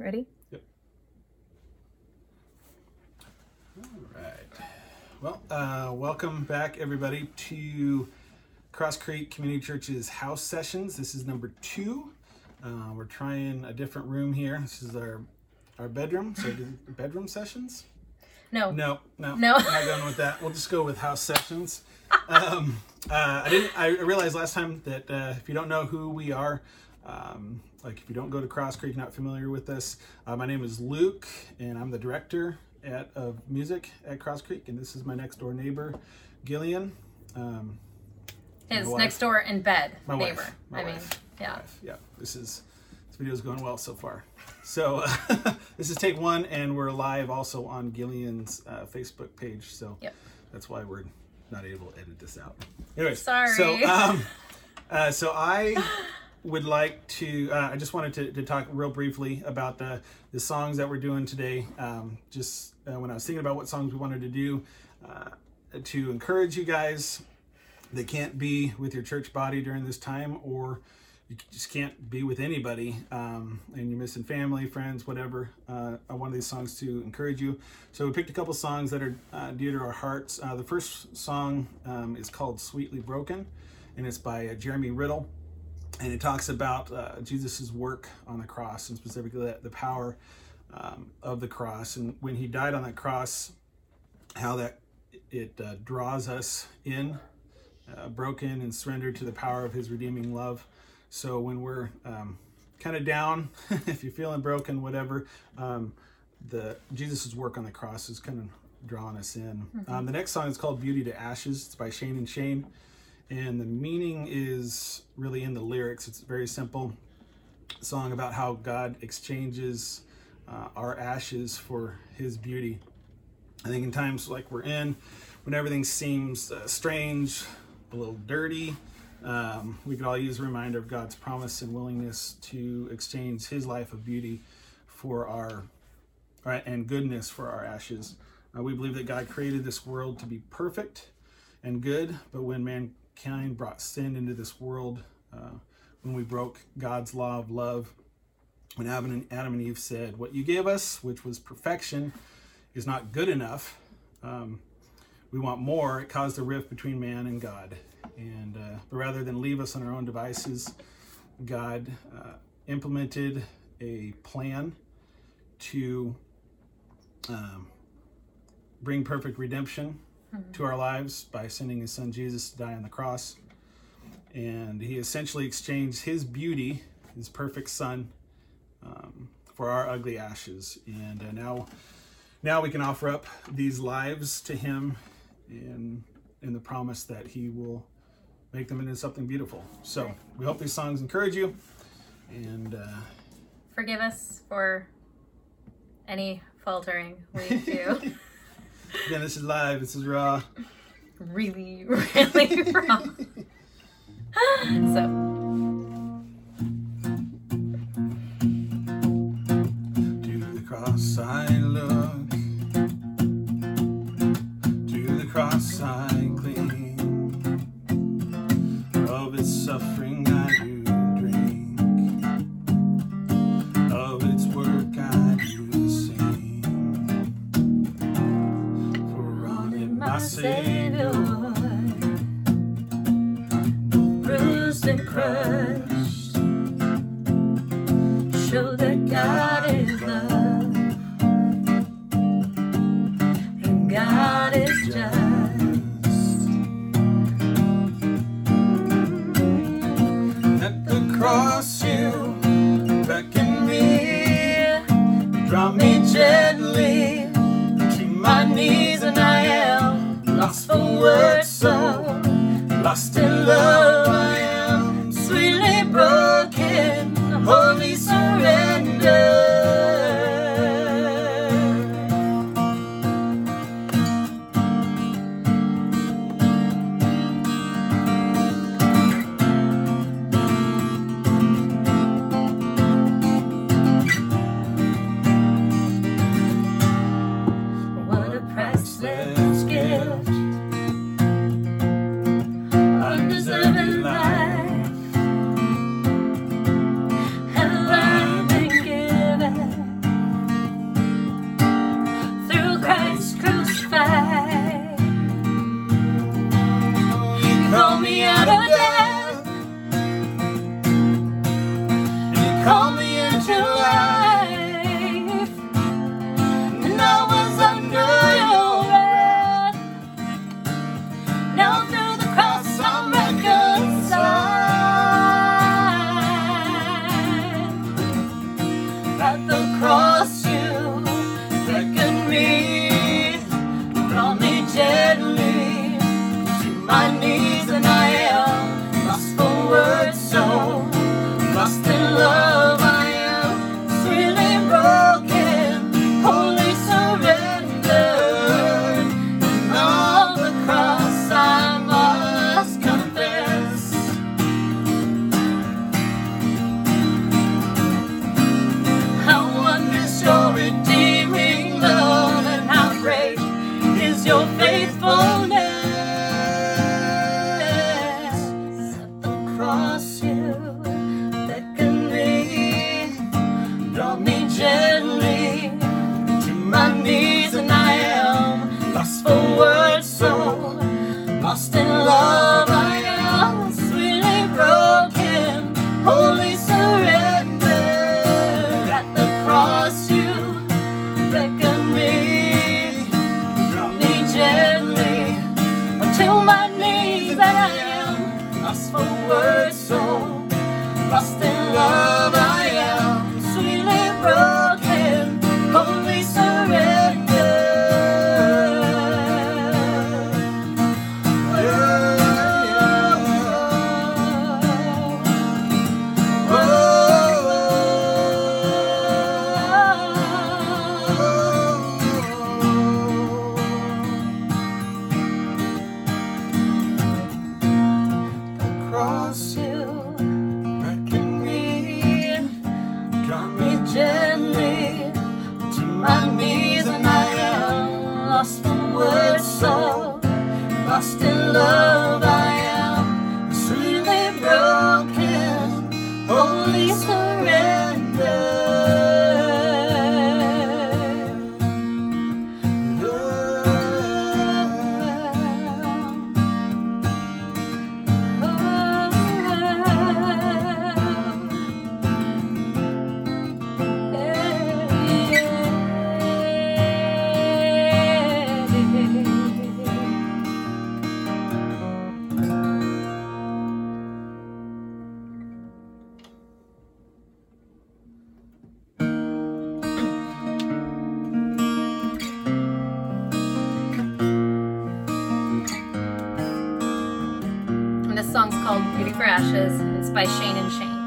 Ready? Yep. All right. Well, uh, welcome back, everybody, to Crosscreek Community Church's house sessions. This is number two. Uh, we're trying a different room here. This is our our bedroom. So, bedroom sessions? No. No, no, No. not going with that. We'll just go with house sessions. Um, uh, I didn't. I realized last time that uh, if you don't know who we are, um, like if you don't go to Crosscreek, not familiar with us, uh, my name is Luke, and I'm the director at of music at Crosscreek, and this is my next door neighbor, Gillian. Um, His next door in bed My wife. neighbor. My I mean, wife. yeah. wife. Yeah, this is this video is going well so far. So this is take one, and we're live also on Gillian's uh, Facebook page. So Yep. that's why we're not able to edit this out. Anyway, Sorry. So um, uh, so I would like to. Uh, I just wanted to, to talk real briefly about the the songs that we're doing today. Um, just uh, when I was thinking about what songs we wanted to do, uh, to encourage you guys that can't be with your church body during this time, or you just can't be with anybody, um, and you're missing family, friends, whatever. Uh, I wanted these songs to encourage you. So we picked a couple songs that are uh, dear to our hearts. Uh, the first song um, is called "Sweetly Broken," and it's by uh, Jeremy Riddle, and it talks about uh, Jesus' work on the cross, and specifically the, the power um, of the cross, and when he died on that cross, how that it uh, draws us in uh, broken and surrendered to the power of his redeeming love. So when we're um, kind of down, if you're feeling broken, whatever, um, the Jesus' work on the cross is kind of drawing us in. Um, the next song is called "Beauty to Ashes." It's by Shane and Shane, and the meaning is really in the lyrics. It's a very simple song about how God exchanges uh, our ashes for His beauty. I think in times like we're in, when everything seems uh, strange, a little dirty, um, we could all use a reminder of God's promise and willingness to exchange His life of beauty for our uh, and goodness for our ashes. Uh, we believe that God created this world to be perfect and good, but when mankind brought sin into this world, uh, when we broke God's law of love, when Adam and, Adam and Eve said, What you gave us, which was perfection, is not good enough. Um, we want more. It caused a rift between man and God. And uh, rather than leave us on our own devices, God uh, implemented a plan to um, bring perfect redemption to our lives by sending his son Jesus to die on the cross. And he essentially exchanged his beauty, his perfect son, um, for our ugly ashes. And uh, now, now we can offer up these lives to him in, in the promise that he will make them into something beautiful. So we hope these songs encourage you. And uh, Forgive us for any faltering we do. Again, this is live, this is raw. really, really raw. so, Savior, bruised and crushed, show that God is love and God is just. at the cross your face. Called Beauty for Ashes. It's by Shane and Shane.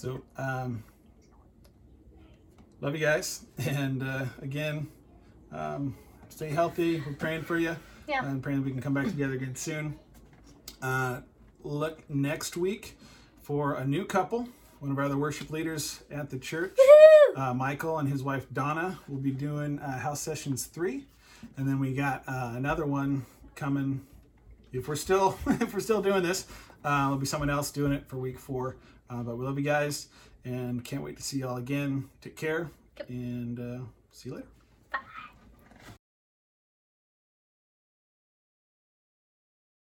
So, um, love you guys. And uh, again, um, stay healthy. We're praying for you. Yeah. And praying that we can come back together again soon. Uh, look next week for a new couple. One of our other worship leaders at the church, uh, Michael and his wife Donna, will be doing uh, House Sessions 3. And then we got uh, another one coming if we're still if we're still doing this uh, there'll be someone else doing it for week four uh, but we love you guys and can't wait to see y'all again. Take care and uh, see you later